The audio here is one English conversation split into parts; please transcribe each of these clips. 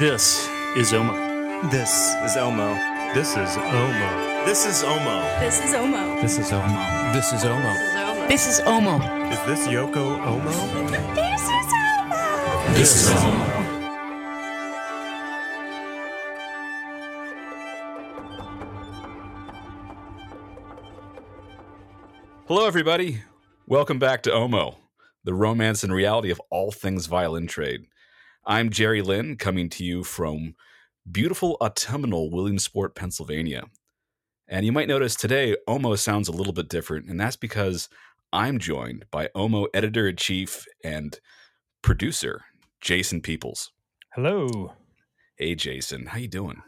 This is Omo. This is Elmo. This is Omo. This is Omo. This is Omo. This is Omo. This is Omo. This is Omo. Is this Yoko Omo? This is Omo. This is Omo. Hello, everybody. Welcome back to Omo, the romance and reality of all things violin trade. I'm Jerry Lynn, coming to you from beautiful autumnal Williamsport, Pennsylvania. And you might notice today Omo sounds a little bit different, and that's because I'm joined by Omo editor in chief and producer Jason Peoples. Hello. Hey, Jason, how you doing?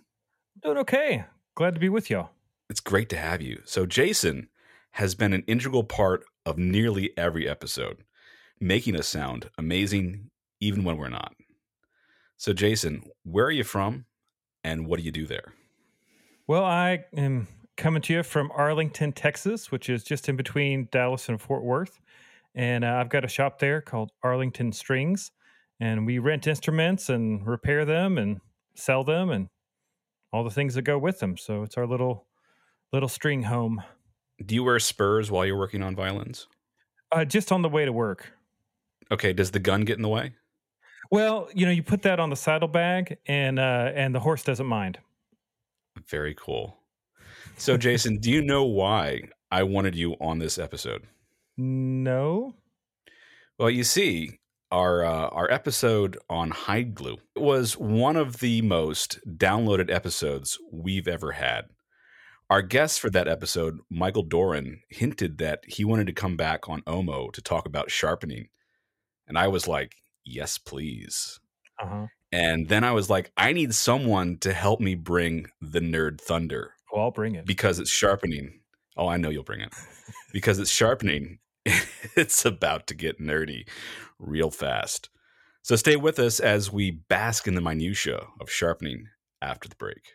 Doing okay. Glad to be with y'all. It's great to have you. So, Jason has been an integral part of nearly every episode, making us sound amazing even when we're not. So, Jason, where are you from and what do you do there? Well, I am coming to you from Arlington, Texas, which is just in between Dallas and Fort Worth. And uh, I've got a shop there called Arlington Strings. And we rent instruments and repair them and sell them and all the things that go with them. So it's our little little string home. Do you wear spurs while you're working on violins? Uh, just on the way to work. Okay, does the gun get in the way? Well, you know, you put that on the saddlebag, and uh, and the horse doesn't mind. Very cool. So, Jason, do you know why I wanted you on this episode? No. Well, you see, our uh, our episode on hide glue was one of the most downloaded episodes we've ever had. Our guest for that episode, Michael Doran, hinted that he wanted to come back on Omo to talk about sharpening, and I was like, "Yes, please." Uh huh. And then I was like, I need someone to help me bring the nerd thunder Well, I'll bring it. because it's sharpening. Oh, I know you'll bring it. Because it's sharpening. it's about to get nerdy real fast. So stay with us as we bask in the minutia of sharpening after the break.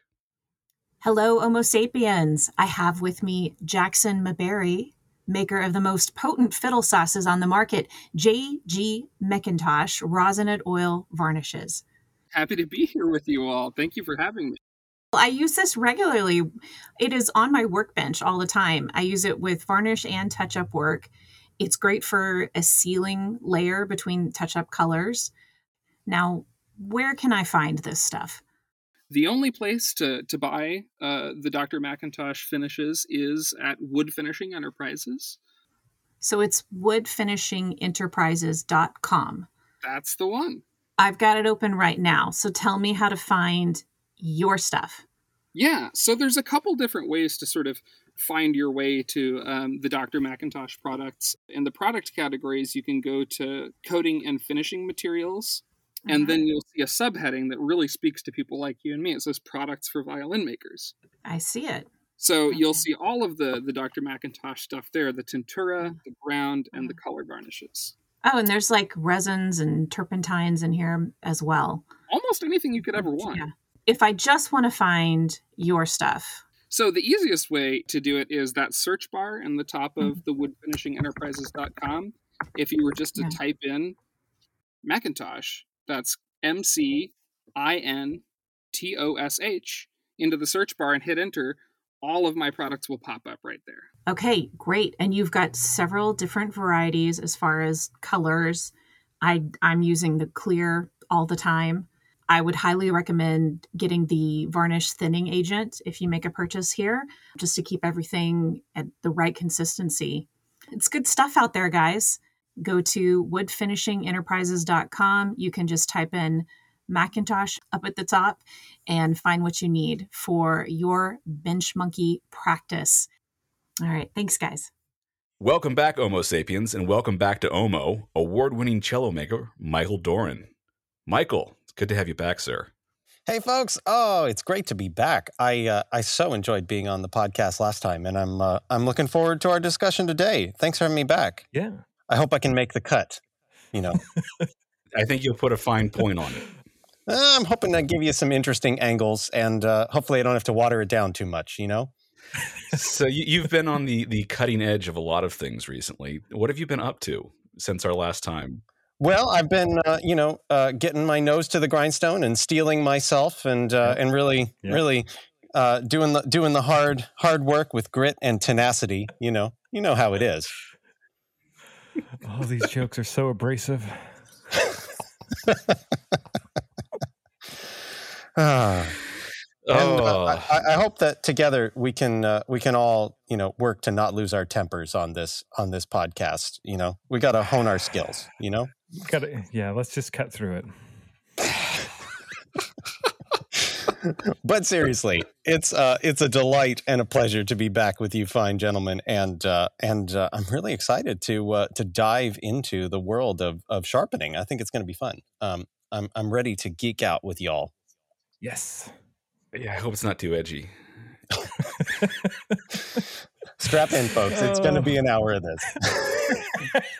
Hello, Homo sapiens. I have with me Jackson Maberry, maker of the most potent fiddle sauces on the market, J.G. McIntosh Rosinate Oil Varnishes. Happy to be here with you all. Thank you for having me. I use this regularly. It is on my workbench all the time. I use it with varnish and touch up work. It's great for a sealing layer between touch up colors. Now, where can I find this stuff? The only place to, to buy uh, the Dr. McIntosh finishes is at Wood Finishing Enterprises. So it's woodfinishingenterprises.com. That's the one. I've got it open right now. So tell me how to find your stuff. Yeah, so there's a couple different ways to sort of find your way to um, the Dr. McIntosh products. In the product categories, you can go to coating and finishing materials, and then you'll see a subheading that really speaks to people like you and me. It says products for violin makers. I see it. So you'll see all of the the Dr. McIntosh stuff there: the tintura, the ground, and the Mm. color varnishes. Oh, and there's like resins and turpentines in here as well. Almost anything you could ever want. Yeah. If I just want to find your stuff, So the easiest way to do it is that search bar in the top of the woodfinishingenterprises.com. If you were just to Yeah. type in McIntosh, that's M C I N T O S H into the search bar and hit enter, all of my products will pop up right there. okay, great. And you've got several different varieties as far as colors. I I'm using the clear all the time. I would highly recommend getting the varnish thinning agent if you make a purchase here, just to keep everything at the right consistency. It's good stuff out there, guys. Go to woodfinishingenterprises.com. You can just type in McIntosh up at the top and find what you need for your bench monkey practice. All right. Thanks, guys. Welcome back, Homo sapiens, and welcome back to Omo, award winning cello maker Michael Doran. Michael, it's good to have you back, sir. Hey, folks! Oh, it's great to be back. I uh, I so enjoyed being on the podcast last time, and I'm uh, I'm looking forward to our discussion today. Thanks for having me back. Yeah. I hope I can make the cut. You know, I think you'll put a fine point on it. Uh, I'm hoping to give you some interesting angles, and uh, hopefully, I don't have to water it down too much. You know. so you, you've been on the the cutting edge of a lot of things recently. What have you been up to since our last time? Well, I've been, uh, you know, uh, getting my nose to the grindstone and steeling myself, and uh, and really, Yeah. really uh, doing the doing the hard hard work with grit and tenacity. You know, you know how it is. All these jokes are so abrasive. Ah. And, uh, Oh. I, I hope that together we can uh, we can all you know work to not lose our tempers on this on this podcast. You know, we got to hone our skills. You know. Got to, yeah. Let's just cut through it. But seriously, it's uh, it's a delight and a pleasure to be back with you, fine gentlemen, and uh, and uh, I'm really excited to uh, to dive into the world of of sharpening. I think it's going to be fun. Um, I'm I'm ready to geek out with y'all. Yes. yeah, I hope it's not too edgy. Strap in, folks. It's going to be an hour of this.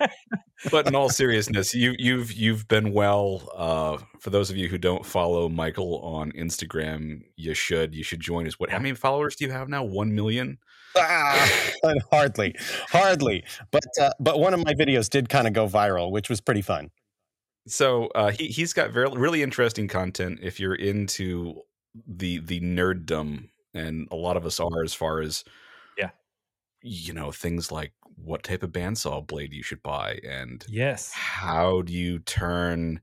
but in all seriousness, you you've you've been well. Uh, for those of you who don't follow Michael on Instagram, you should. You should join us. What? How many followers do you have now? One million. Ah, hardly, hardly. But uh, but one of my videos did kind of go viral, which was pretty fun. So uh, he he's got very really interesting content. If you're into the the nerddom, and a lot of us are, as far as Yeah. you know, things like what type of bandsaw blade you should buy, and Yes. how do you turn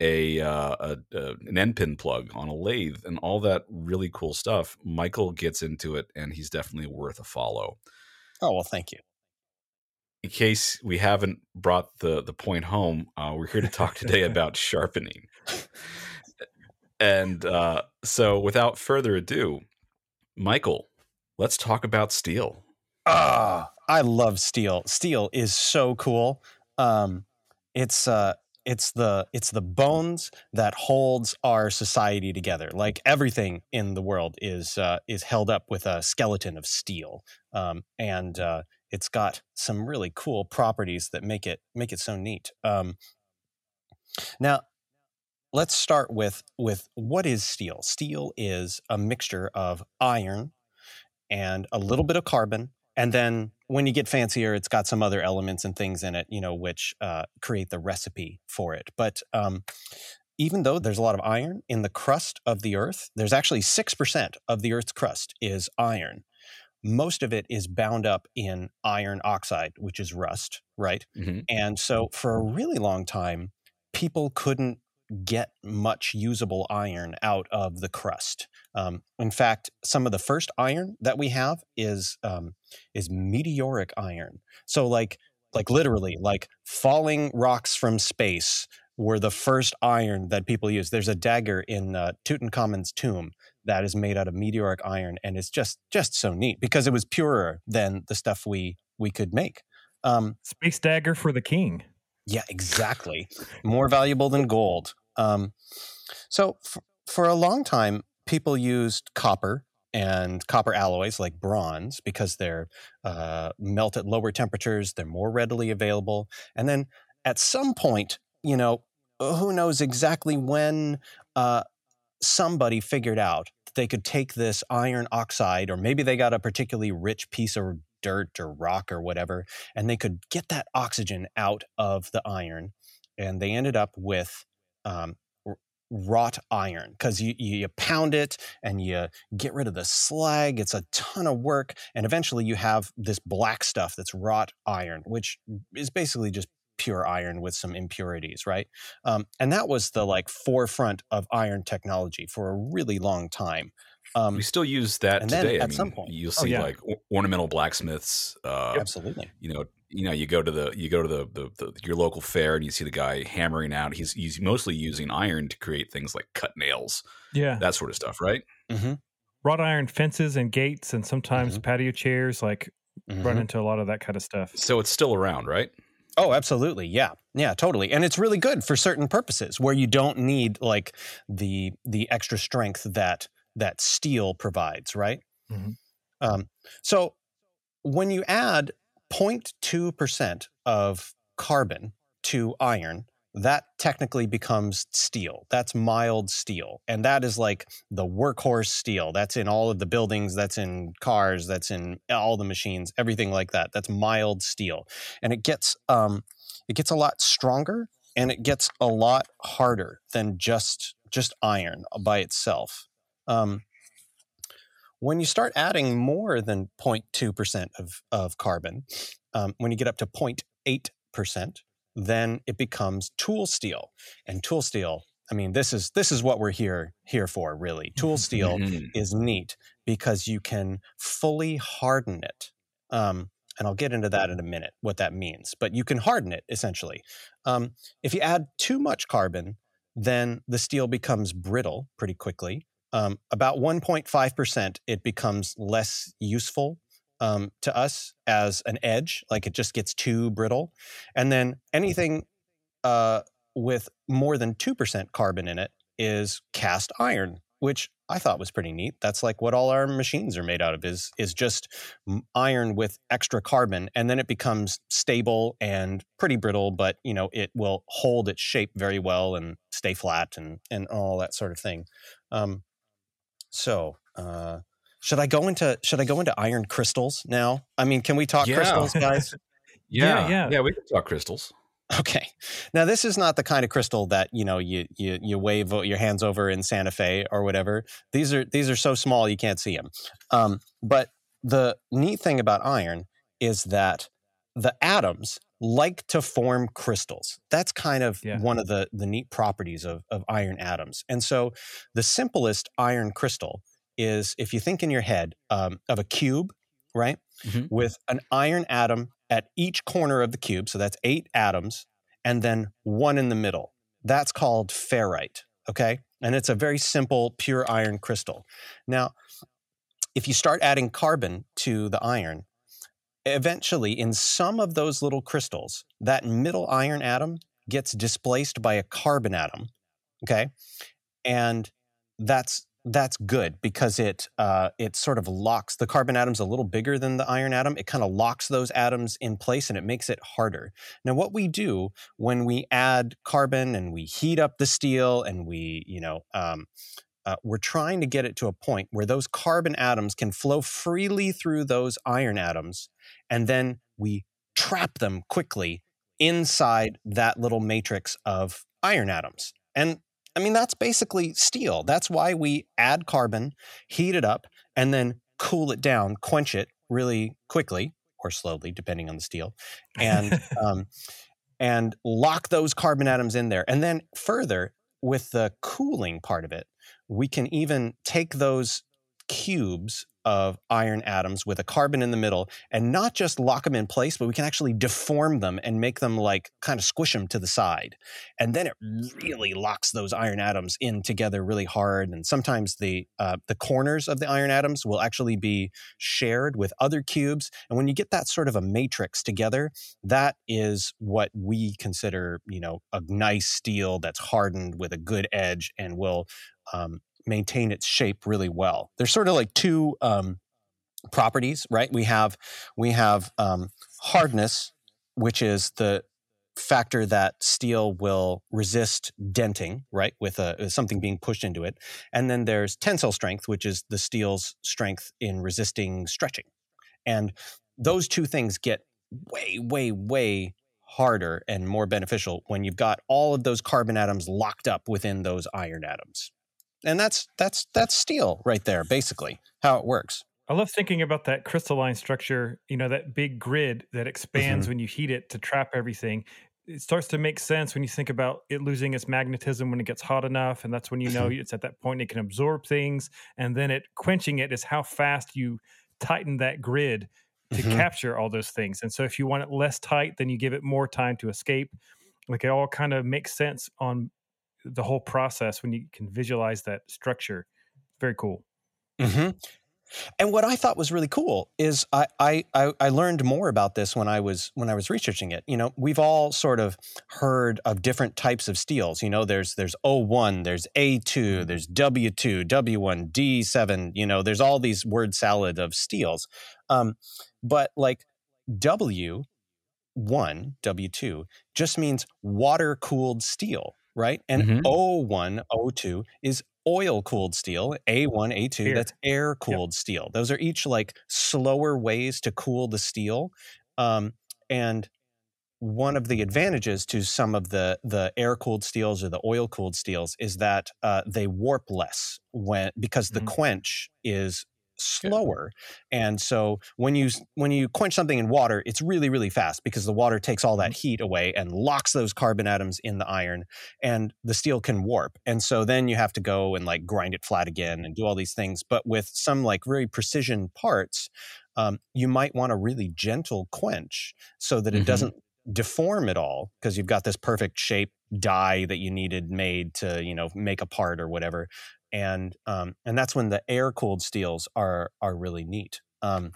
a, uh, a, a an end pin plug on a lathe and all that really cool stuff. Michael gets into it, and he's definitely worth a follow. Oh well, thank you. In case we haven't brought the the point home, uh, we're here to talk today about sharpening. And uh, so, without further ado, Michael, let's talk about steel. Ah, I love steel. Steel is so cool. Um, it's uh, it's the it's the bones that holds our society together. Like everything in the world is uh, is held up with a skeleton of steel, um, and uh, it's got some really cool properties that make it make it so neat. Um, now, let's start with with what is steel. Steel is a mixture of iron and a little bit of carbon and then when you get fancier it's got some other elements and things in it you know which uh, create the recipe for it. But um, even though there's a lot of iron in the crust of the earth there's actually 6% of the earth's crust is iron. Most of it is bound up in iron oxide which is rust right? Mhm. and so for a really long time people couldn't get much usable iron out of the crust um, in fact some of the first iron that we have is um, is meteoric iron. So like like literally like falling rocks from space were the first iron that people used. There's a dagger in uh, Tutankhamun's tomb that is made out of meteoric iron, and it's just just so neat because it was purer than the stuff we we could make. Um, Space dagger for the king. Yeah, exactly. More valuable than gold. Um, so f- for a long time, people used copper and copper alloys like bronze because they're uh, melt at lower temperatures. They're more readily available. And then at some point, you know, who knows exactly when uh, somebody figured out that they could take this iron oxide, or maybe they got a particularly rich piece of dirt or rock or whatever, and they could get that oxygen out of the iron. And they ended up with um, wrought iron because you, you pound it and you get rid of the slag. It's a ton of work. And eventually you have this black stuff that's wrought iron, which is basically just pure iron with some impurities, right? Um, and that was the like forefront of iron technology for a really long time. Um, we still use that and then today. I at mean, some point- you'll Oh, see yeah. like or- ornamental blacksmiths. Uh, absolutely. you know, you know, you go to the you go to the, the, the your local fair and you see the guy hammering out. He's he's mostly using iron to create things like cut nails, Yeah. that sort of stuff, right? hmm Wrought iron fences and gates and sometimes Mhm. patio chairs like run into a lot of that kind of stuff. So it's still around, right? Oh, absolutely. Yeah. Yeah, totally. And it's really good for certain purposes where you don't need like the the extra strength that that steel provides, right? Mhm. Um, so when you add 0.2% of carbon to iron, that technically becomes steel. That's mild steel. And that is like the workhorse steel. That's in all of the buildings, that's in cars, that's in all the machines, everything like that. That's mild steel. And it gets um it gets a lot stronger and it gets a lot harder than just just iron by itself. Um, when you start adding more than 0.2% of, of carbon, um, when you get up to 0.8%, then it becomes tool steel. And tool steel, I mean, this is this is what we're here here for, really. Tool steel Mhm. is neat because you can fully harden it. Um, and I'll get into that in a minute, what that means. But you can harden it essentially. Um, if you add too much carbon, then the steel becomes brittle pretty quickly. Um, about 1.5%, it becomes less useful um, to us as an edge, like it just gets too brittle. And then anything uh, with more than 2% carbon in it is cast iron, which I thought was pretty neat. That's like what all our machines are made out of is is just iron with extra carbon and then it becomes stable and pretty brittle but you know it will hold its shape very well and stay flat and and all that sort of thing. Um, so, uh, should I go into should I go into iron crystals now? I mean, can we talk Yeah. crystals, guys? Yeah, yeah. yeah, We can talk crystals. Okay. Now this is not the kind of crystal that you know you you you wave your hands over in Santa Fe or whatever. These are these are so small you can't see them. Um, but the neat thing about iron is that the atoms like to form crystals. That's kind of Yeah. one of the the neat properties of of iron atoms. And so the simplest iron crystal is if you think in your head um, of a cube, right, Mhm. with an iron atom at each corner of the cube. So that's eight atoms, and then one in the middle. That's called ferrite. Okay. And it's a very simple, pure iron crystal. Now, if you start adding carbon to the iron, eventually in some of those little crystals, that middle iron atom gets displaced by a carbon atom. Okay. And that's that's good because it uh, it sort of locks the carbon atoms a little bigger than the iron atom. It kind of locks those atoms in place and it makes it harder. Now, what we do when we add carbon and we heat up the steel and we you know um, uh, we're trying to get it to a point where those carbon atoms can flow freely through those iron atoms, and then we trap them quickly inside that little matrix of iron atoms. And I mean, that's basically steel. That's why we add carbon, heat it up, and then cool it down, quench it really quickly or slowly, depending on the steel, and um, and lock those carbon atoms in there. And then further, with the cooling part of it, we can even take those cubes of iron atoms with a carbon in the middle and not just lock them in place, but we can actually deform them and make them like kind of squish them to the side. And then it really locks those iron atoms in together really hard. And sometimes the uh, the corners of the iron atoms will actually be shared with other cubes. And when you get that sort of a matrix together, that is what we consider, you know, a nice steel that's hardened with a good edge and will um, maintain its shape really well. There's sort of like two um, properties, right? We have we have um, hardness, which is the factor that steel will resist denting, right, with a something being pushed into it, and then there's tensile strength, which is the steel's strength in resisting stretching, and those two things get way, way, way harder and more beneficial when you've got all of those carbon atoms locked up within those iron atoms and that's that's that's steel right there basically how it works I love thinking about that crystalline structure, you know, that big grid that expands when you heat it to trap everything. It starts to make sense when you think about it losing its magnetism when it gets hot enough. And that's when you know it's at that point it can absorb things. And then it quenching it is how fast you tighten that grid to Mhm. capture all those things. And so if you want it less tight, then you give it more time to escape. Like it all kind of makes sense on the whole process when you can visualize that structure. Very cool. hmm And what I thought was really cool is I, I I I learned more about this when I was when I was researching it. You know, we've all sort of heard of different types of steels. You know, there's there's O1, there's A2, there's W2, W1, D7. You know, there's all these word salad of steels. Um, but like W one W2 just means water cooled steel, right? And Mhm. O1, O2 is oil cooled steel. A1, A2, Air. that's air cooled steel. Those are each like slower ways to cool the steel. Um, and one of the advantages to some of the the air cooled steels or the oil cooled steels is that uh, they warp less when because the Mhm. quench is slower and so when you when you quench something in water it's really really fast because the water takes all that heat away and locks those carbon atoms in the iron and the steel can warp and so then you have to go and like grind it flat again and do all these things but with some like very precision parts um, you might want a really gentle quench so that it Mhm. doesn't deform at all because you've got this perfect shape die that you needed made to you know make a part or whatever and um, and that's when the air cooled steels are are really neat um,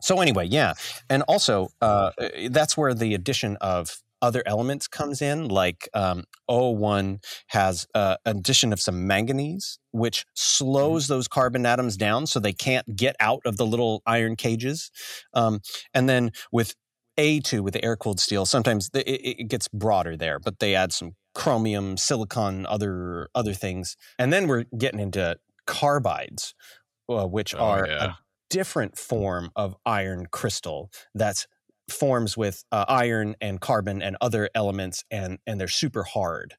so anyway yeah and also uh, that's where the addition of other elements comes in like um, o1 has uh, an addition of some manganese which slows those carbon atoms down so they can't get out of the little iron cages um, and then with a2 with the air cooled steel sometimes the, it, it gets broader there but they add some chromium silicon other other things. And then we're getting into carbides uh, which Oh, are yeah. a different form of iron crystal that's forms with uh, iron and carbon and other elements and and they're super hard.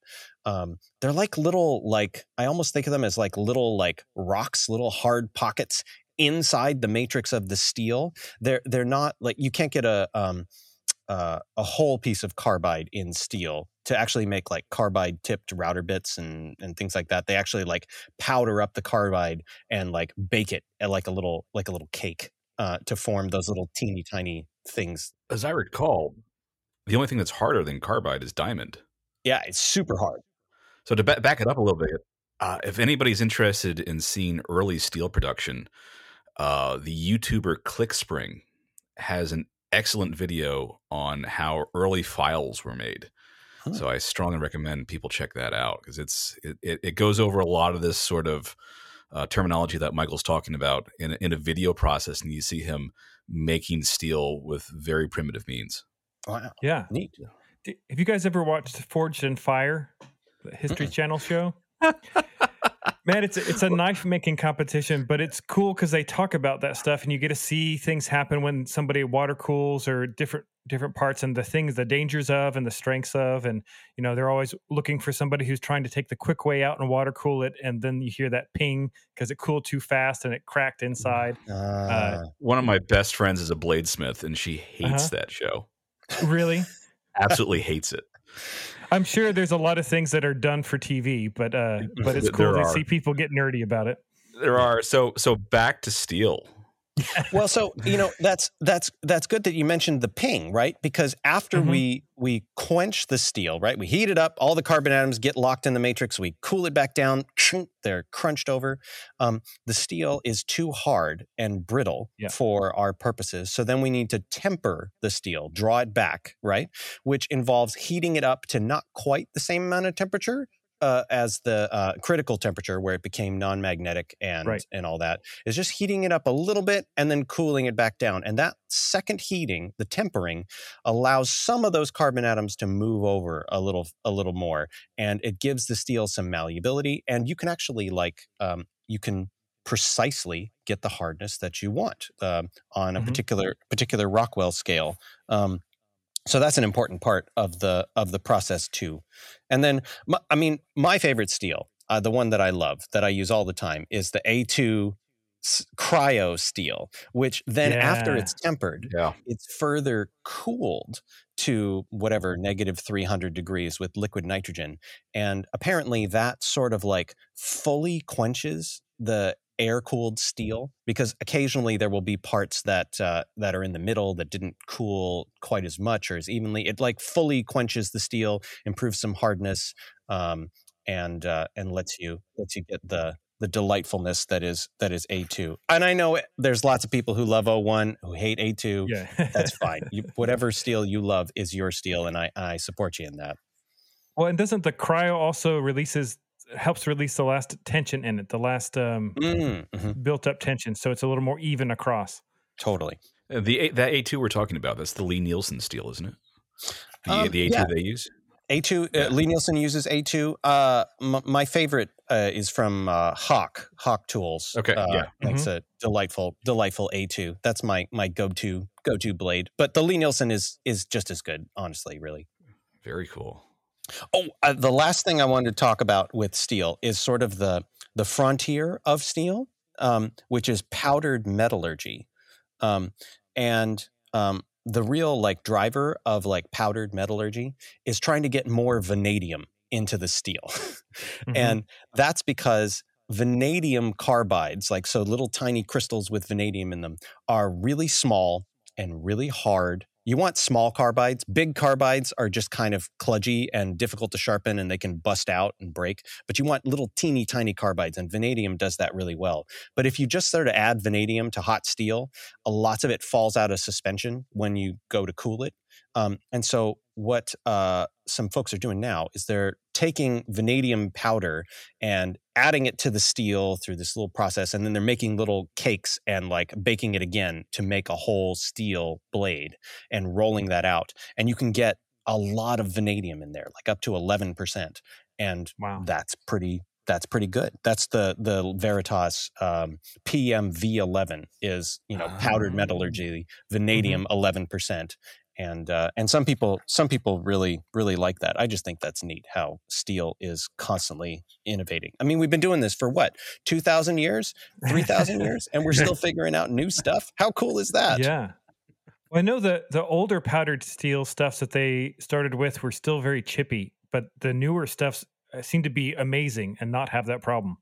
Um, they're like little like i almost think of them as like little like rocks little hard pockets inside the matrix of the steel. They're they're not like you can't get a um uh, a whole piece of carbide in steel to actually make like carbide tipped router bits and and things like that. They actually like powder up the carbide and like bake it at like a little like a little cake uh, to form those little teeny tiny things. As I recall, the only thing that's harder than carbide is diamond. yeah it's super hard. So to ba- back it up a little bit, uh, if anybody's interested in seeing early steel production, uh, the YouTuber ClickSpring has an excellent video on how early files were made. Huh. So I strongly recommend people check that out because it's it, it, it goes over a lot of this sort of uh, terminology that Michael's talking about in a, in a video process, and you see him making steel with very primitive means. wow Yeah. neat Have you guys ever watched Forged in Fire, the History Channel show? Man, it's a, it's a knife making competition, but it's cool because they talk about that stuff, and you get to see things happen when somebody water cools or different different parts, and the things, the dangers of, and the strengths of, and you know they're always looking for somebody who's trying to take the quick way out and water cool it, and then you hear that ping because it cooled too fast and it cracked inside. uh, One of my best friends is a bladesmith, and she hates Uh-huh. that show. really, Absolutely hates it. I'm sure there's a lot of things that are done for TV, but uh, but it's There cool to are. see people get nerdy about it. There are so so back to steel. well so you know that's that's that's good that you mentioned the ping right because after Mhm. we we quench the steel right we heat it up all the carbon atoms get locked in the matrix we cool it back down they're crunched over um, the steel is too hard and brittle Yeah. for our purposes so then we need to temper the steel draw it back right which involves heating it up to not quite the same amount of temperature uh, as the uh, critical temperature where it became non-magnetic and Right. and all that is just heating it up a little bit and then cooling it back down. And that second heating, the tempering, allows some of those carbon atoms to move over a little a little more, and it gives the steel some malleability. And you can actually like um, you can precisely get the hardness that you want um, on a Mhm. particular particular Rockwell scale. Um, so that's an important part of the of the process too. And then, my, I mean, my favorite steel, uh, the one that I love, that I use all the time, is the A2 cryo steel, which then after it's tempered, Yeah. it's further cooled to whatever negative 300 degrees with liquid nitrogen. And apparently that sort of like fully quenches the air cooled steel because occasionally there will be parts that uh, that are in the middle that didn't cool quite as much or as evenly. It like fully quenches the steel, improves some hardness, um, and uh, and lets you lets you get the the delightfulness that is that is A2. And I know there's lots of people who love O1 who hate A2. Yeah, That's fine. You, whatever steel you love is your steel, and I I support you in that. Well, and doesn't the cryo also releases helps release the last tension in it, the last um, Mm, mhm, built up tension, so it's a little more even across. Totally. Uh, The A- that A two we're talking about that's the Lie-Nielsen steel, isn't it? The, Um, the A two yeah. they use. A2, uh, Lie-Nielsen uses A2. Uh, m- my favorite uh, is from uh, Hock, Hock Tools. Okay, uh, yeah. Makes a delightful, delightful A2. That's my my go-to go-to blade. But the Lie-Nielsen is is just as good, honestly, really. Very cool. Oh, uh, the last thing I wanted to talk about with steel is sort of the the frontier of steel, um, which is powdered metallurgy, um, and um, the real like driver of like powdered metallurgy is trying to get more vanadium into the steel, Mhm. and that's because vanadium carbides, like so little tiny crystals with vanadium in them, are really small and really hard. You want small carbides. Big carbides are just kind of kludgy and difficult to sharpen and they can bust out and break. But you want little teeny tiny carbides, and vanadium does that really well. But if you just sort of add vanadium to hot steel, a lots of it falls out of suspension when you go to cool it. Um, and so, what uh, some folks are doing now is they're taking vanadium powder and adding it to the steel through this little process, and then they're making little cakes and like baking it again to make a whole steel blade and rolling that out. And you can get a lot of vanadium in there, like up to eleven percent, and Wow. that's pretty. That's pretty good. That's the the Veritas um, PMV11 is you know powdered Oh. metallurgy vanadium 11 percent and uh, and some people some people really really like that. I just think that's neat how steel is constantly innovating. I mean, we've been doing this for what two thousand years, three thousand years, and we're still figuring out new stuff. How cool is that? Yeah. Well, I know the the older powdered steel stuffs that they started with were still very chippy, but the newer stuffs uh, seem to be amazing and not have that problem.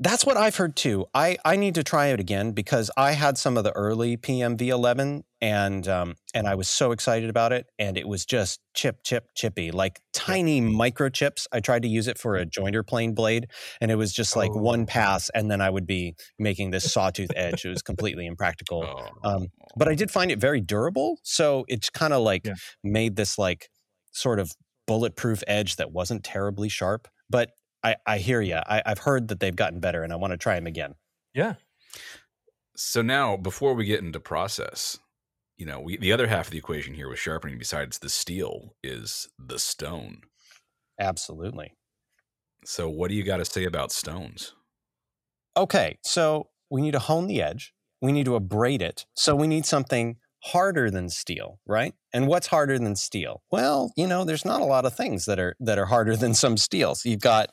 That's what I've heard too. I, I need to try it again because I had some of the early PMV11 and um, and I was so excited about it and it was just chip chip chippy like tiny microchips. I tried to use it for a jointer plane blade and it was just like Oh. one pass and then I would be making this sawtooth edge. It was completely impractical. Oh. Um, but I did find it very durable, so it's kind of like Yeah. made this like sort of bulletproof edge that wasn't terribly sharp. But I, I hear you. I, I've heard that they've gotten better, and I want to try them again. Yeah. So now, before we get into process, you know, we, the other half of the equation here with sharpening, besides the steel, is the stone. Absolutely. So, what do you got to say about stones? Okay, so we need to hone the edge. We need to abrade it. So we need something harder than steel, right? And what's harder than steel? Well, you know, there's not a lot of things that are that are harder than some steels. You've got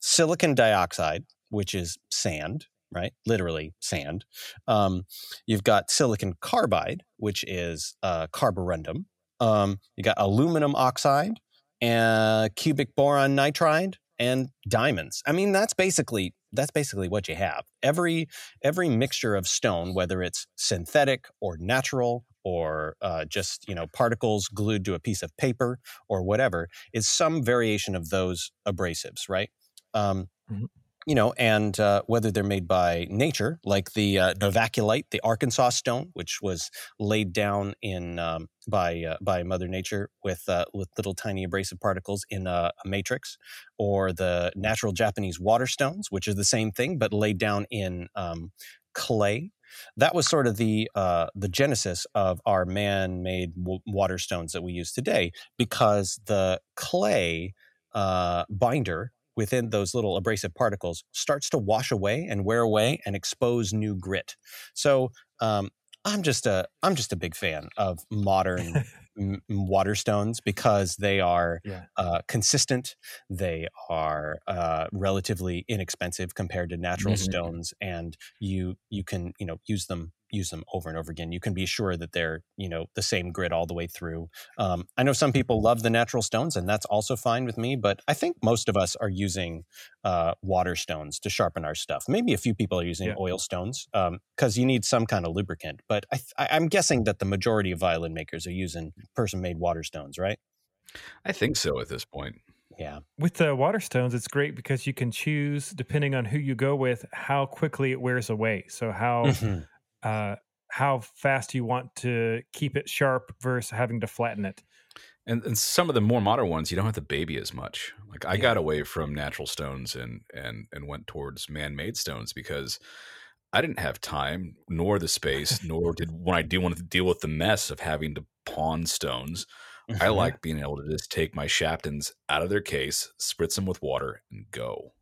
silicon dioxide, which is sand, right? Literally sand. Um, you've got silicon carbide, which is uh, carborundum. Um, you got aluminum oxide, and cubic boron nitride, and diamonds. I mean, that's basically that's basically what you have. Every every mixture of stone, whether it's synthetic or natural or uh, just you know particles glued to a piece of paper or whatever, is some variation of those abrasives, right? Um, Mhm. You know, and uh, whether they're made by nature, like the uh, novaculite, the Arkansas stone, which was laid down in um, by uh, by Mother Nature with uh, with little tiny abrasive particles in a, a matrix, or the natural Japanese water stones, which is the same thing but laid down in um, clay. That was sort of the uh, the genesis of our man-made w- water stones that we use today, because the clay uh, binder within those little abrasive particles starts to wash away and wear away and expose new grit. So um, I'm just a I'm just a big fan of modern m- water stones because they are Yeah. uh, consistent. They are uh, relatively inexpensive compared to natural Mhm. stones, and you you can you know use them use them over and over again. You can be sure that they're you know the same grid all the way through. Um, I know some people love the natural stones, and that's also fine with me. But I think most of us are using uh, water stones to sharpen our stuff. Maybe a few people are using Yeah. oil stones because you need some kind of lubricant. But I, I, I'm guessing that the majority of violin makers are using person-made water stones, right? I think so at this point. Yeah. With the water stones, it's great because you can choose, depending on who you go with, how quickly it wears away. So how Mhm. Uh, how fast you want to keep it sharp versus having to flatten it. And, and some of the more modern ones, you don't have to baby as much. Like I got away from natural stones and and and went towards man-made stones because I didn't have time nor the space, nor did when I do want to deal with the mess of having to pawn stones. I Mhm. like being able to just take my Shaptons out of their case, spritz them with water, and go.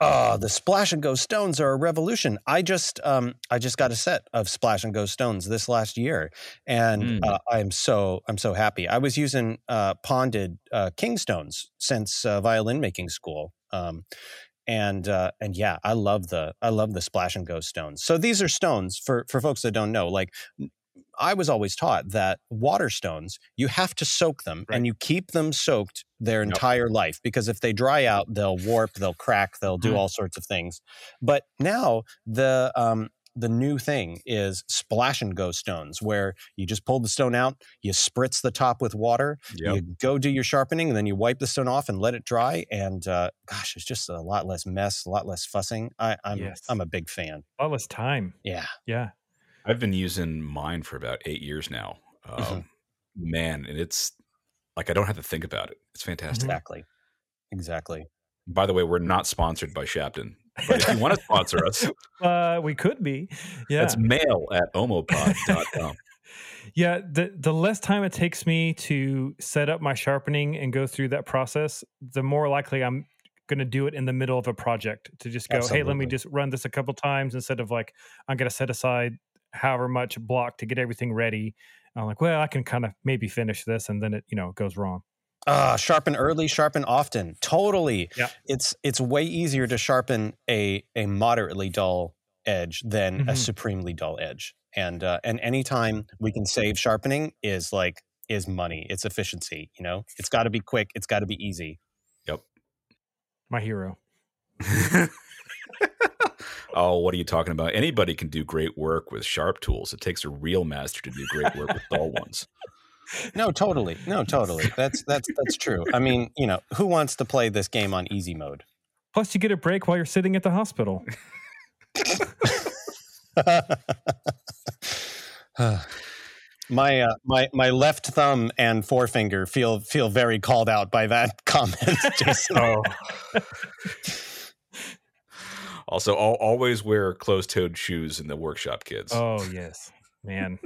Oh, the splash and go stones are a revolution. I just um I just got a set of splash and go stones this last year, and Mm. uh, I'm so I'm so happy. I was using uh, ponded uh, king stones since uh, violin making school, um, and uh, and yeah, I love the I love the splash and go stones. So these are stones for for folks that don't know. Like I was always taught that water stones you have to soak them Right. and you keep them soaked their Yep. entire life because if they dry out they'll warp they'll crack they'll do Mhm. all sorts of things but now the um the new thing is splash and go stones where you just pull the stone out you spritz the top with water Yep. you go do your sharpening and then you wipe the stone off and let it dry and uh, gosh it's just a lot less mess a lot less fussing I, i'm Yes. i'm a big fan All this time. yeah Yeah. I've been using mine for about eight years now. Um, Mhm. Man, and it's like I don't have to think about it. It's fantastic. exactly exactly By the way, we're not sponsored by Shapton, but if you want to sponsor us, Uh, we could be. Yeah. It's mail at omopod.com. Yeah, the the less time it takes me to set up my sharpening and go through that process, the more likely I'm going to do it in the middle of a project to just go, hey, let me just run this a couple times instead of like I'm going to set aside however much block to get everything ready. I'm like, well, I can kind of maybe finish this, and then it you know goes wrong. Ah, sharpen early, sharpen often. Totally. Yeah. It's it's way easier to sharpen a a moderately dull edge than a Mhm. supremely dull edge. And uh, and anytime we can save sharpening is like is money. It's efficiency. You know, it's got to be quick. It's got to be easy. Yep. My hero. oh, what are you talking about? Anybody can do great work with sharp tools. It takes a real master to do great work with dull ones. No, totally. No, totally. That's that's that's true. I mean, you know, who wants to play this game on easy mode? Plus, you get a break while you're sitting at the hospital. my uh, my my left thumb and forefinger feel feel very called out by that comment, Jason. Oh, Also, al always wear closed-toed shoes in the workshop, kids. oh yes, man.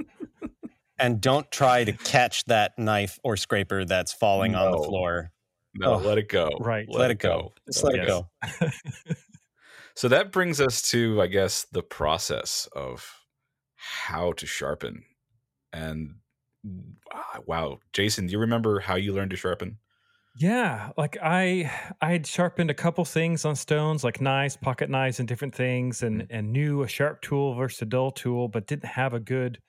and don't try to catch that knife or scraper that's falling on the floor. no, oh, let it go. right. Let, it go. Just let it Yes. go. So that brings us to, I guess, the process of how to sharpen. And ah, wow, Jason, do you remember how you learned to sharpen? Yeah, like I I had sharpened a couple things on stones, like knives, pocket knives, and different things, and and knew a sharp tool versus a dull tool, but didn't have a good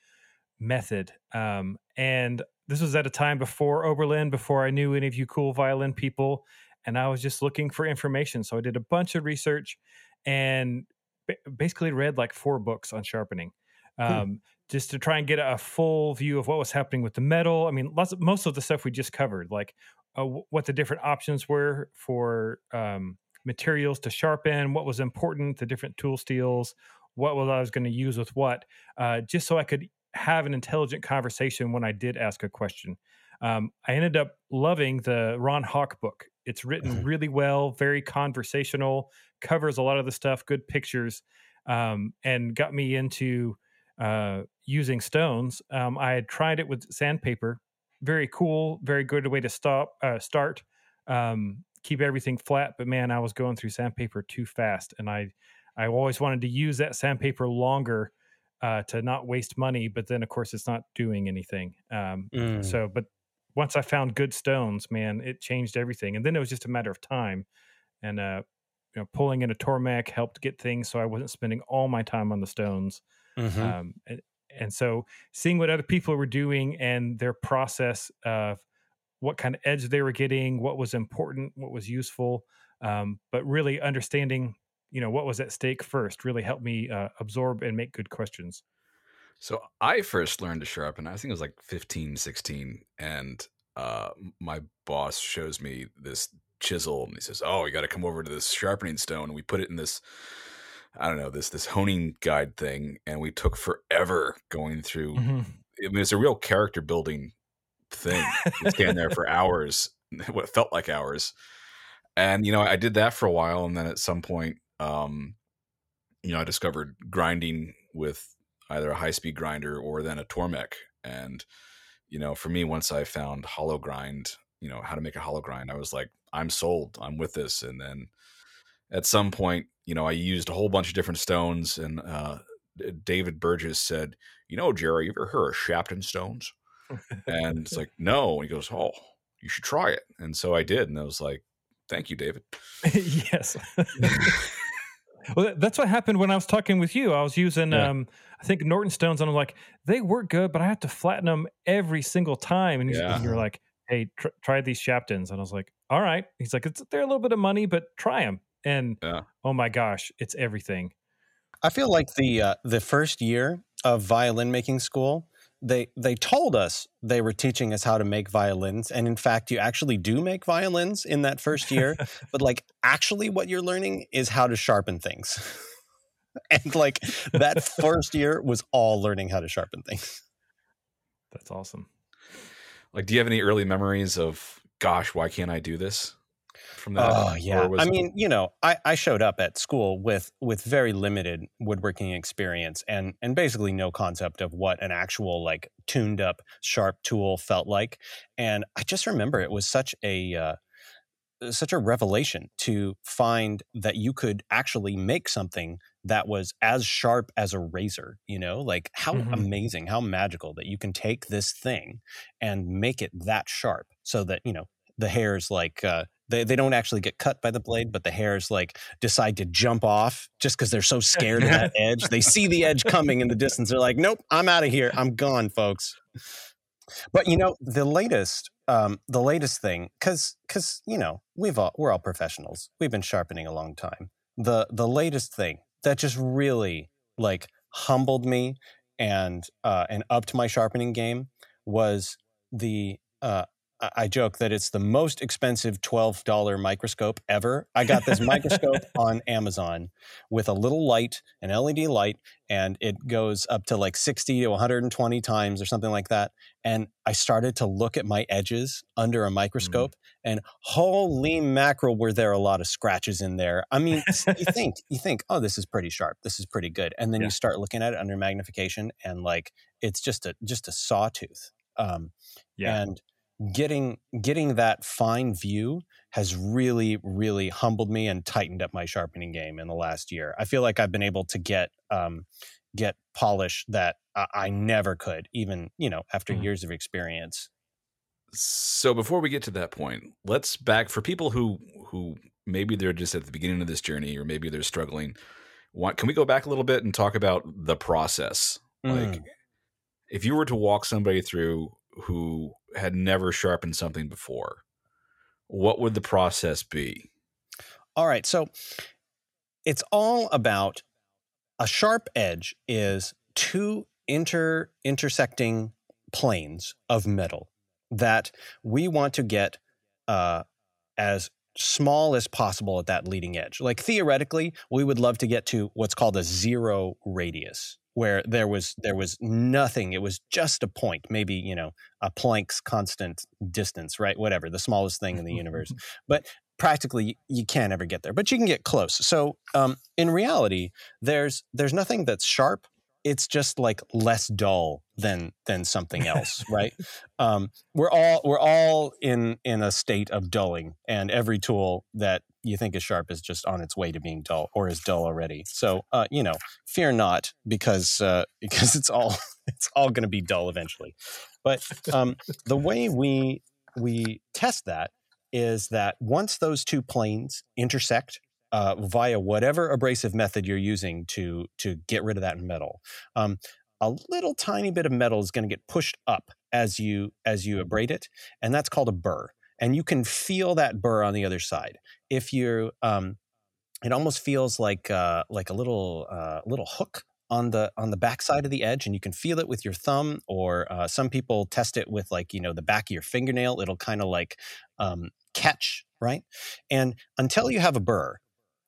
method. Um, and this was at a time before Oberlin, before I knew any of you cool violin people, and I was just looking for information. So I did a bunch of research, and ba- basically read like four books on sharpening. Um, just to try and get a full view of what was happening with the metal. I mean, lots of, most of the stuff we just covered, like uh, what the different options were for um, materials to sharpen, what was important, the different tool steels, what was I was going to use with what, uh, just so I could have an intelligent conversation when I did ask a question. Um, I ended up loving the Ron Hock book. It's written really well, very conversational, covers a lot of the stuff, good pictures, um, and got me into uh, using stones. Um, I had tried it with sandpaper. Very cool, very good way to stop uh, start. Um, keep everything flat, but man, I was going through sandpaper too fast, and I I always wanted to use that sandpaper longer uh, to not waste money. But then, of course, it's not doing anything. Um, Mm. so, but once I found good stones, man, it changed everything. And then it was just a matter of time. And uh, you know, pulling in a Tormek helped get things so I wasn't spending all my time on the stones. Mhm. Um, and, and so seeing what other people were doing and their process of what kind of edge they were getting, what was important, what was useful, um, but really understanding, you know, what was at stake first really helped me uh, absorb and make good questions. So I first learned to sharpen, I think it was like 15, 16. And uh, my boss shows me this chisel and he says, Oh, you got to come over to this sharpening stone. And we put it in this, I don't know, this this honing guide thing. And we took forever going through. Mm-hmm. I mean, it's a real character building thing. You stand there for hours, what felt like hours. And, you know, I did that for a while. And then at some point, um, you know, I discovered grinding with either a high speed grinder or then a Tormek. And you know, for me, once I found hollow grind, you know, how to make a hollow grind, I was like, I'm sold. I'm with this. And then at some point, you know, I used a whole bunch of different stones, and uh, David Burgess said, "You know, Jerry, you ever heard of Shapton stones?" and it's like, "No." And he goes, "Oh, you should try it." And so I did, and I was like, "Thank you, David." yes. well, that's what happened when I was talking with you. I was using, Yeah. um, I think Norton stones, and I'm like, they work good, but I have to flatten them every single time. And, Yeah. you're like, hey, tr- try these Shaptons, and I was like, all right. He's like, it's they're a little bit of money, but try them. And Yeah. oh my gosh, it's everything. I feel like the uh, the first year of violin making school, they they told us they were teaching us how to make violins, and in fact, you actually do make violins in that first year. but like, actually, what you're learning is how to sharpen things. and like that first year was all learning how to sharpen things. That's awesome. Like, do you have any early memories of, gosh, why can't I do this? From that, Oh yeah. I mean, you know, I, I showed up at school with with very limited woodworking experience and and basically no concept of what an actual like tuned up sharp tool felt like. And I just remember it was such a uh, such a revelation to find that you could actually make something that was as sharp as a razor you know like how Mhm. amazing how magical that you can take this thing and make it that sharp so that you know the hairs like uh they, they don't actually get cut by the blade but the hairs like decide to jump off just because they're so scared of that edge. They see the edge coming in the distance. They're like nope i'm out of here. I'm gone folks. But you know the latest um the latest thing because because you know we've all we're all professionals. We've been sharpening a long time. The the latest thing that just really like humbled me and uh and upped my sharpening game was the uh I- joke that it's the most expensive $12 microscope ever. I got this microscope on Amazon with a little light, an LED light, and it goes up to like 60 to 120 times or something like that. And I started to look at my edges under a microscope, and holy mackerel, were there a lot of scratches in there. I mean, you think, you think, oh, this is pretty sharp. This is pretty good. And then Yeah. you start looking at it under magnification, and like it's just a just a sawtooth. Um, Yeah. and getting getting that fine view has really really humbled me and tightened up my sharpening game in the last year i feel like i've been able to get um get polish that i, I never could even you know after Mhm. years of experience So before we get to that point, let's back for people who who maybe they're just at the beginning of this journey or maybe they're struggling. Want, can we go back a little bit and talk about the process? Like Mm. if you were to walk somebody through who had never sharpened something before, what would the process be? All right. So it's all about a sharp edge is two inter intersecting planes of metal that we want to get uh, as small as possible at that leading edge. Like theoretically, we would love to get to what's called a zero radius where there was there was nothing. It was just a point maybe you know a Planck's constant distance right? Whatever the smallest thing in the universe. But practically you can't ever get there but you can get close. So um, in reality there's there's nothing that's sharp it's just like less dull than than something else right? Um, we're all we're all in in a state of dulling and every tool that you think is sharp is just on its way to being dull or is dull already. So uh, you know fear not because uh, because it's all it's all going to be dull eventually. But um, the way we we test that is that once those two planes intersect uh, via whatever abrasive method you're using to to get rid of that metal, um, a little tiny bit of metal is going to get pushed up as you as you abrade it, and that's called a burr. And you can feel that burr on the other side. If you, um, it almost feels like uh, like a little uh, little hook on the on the backside of the edge, and you can feel it with your thumb. Or uh, some people test it with like you know the back of your fingernail. It'll kind of like um, catch right. And until you have a burr,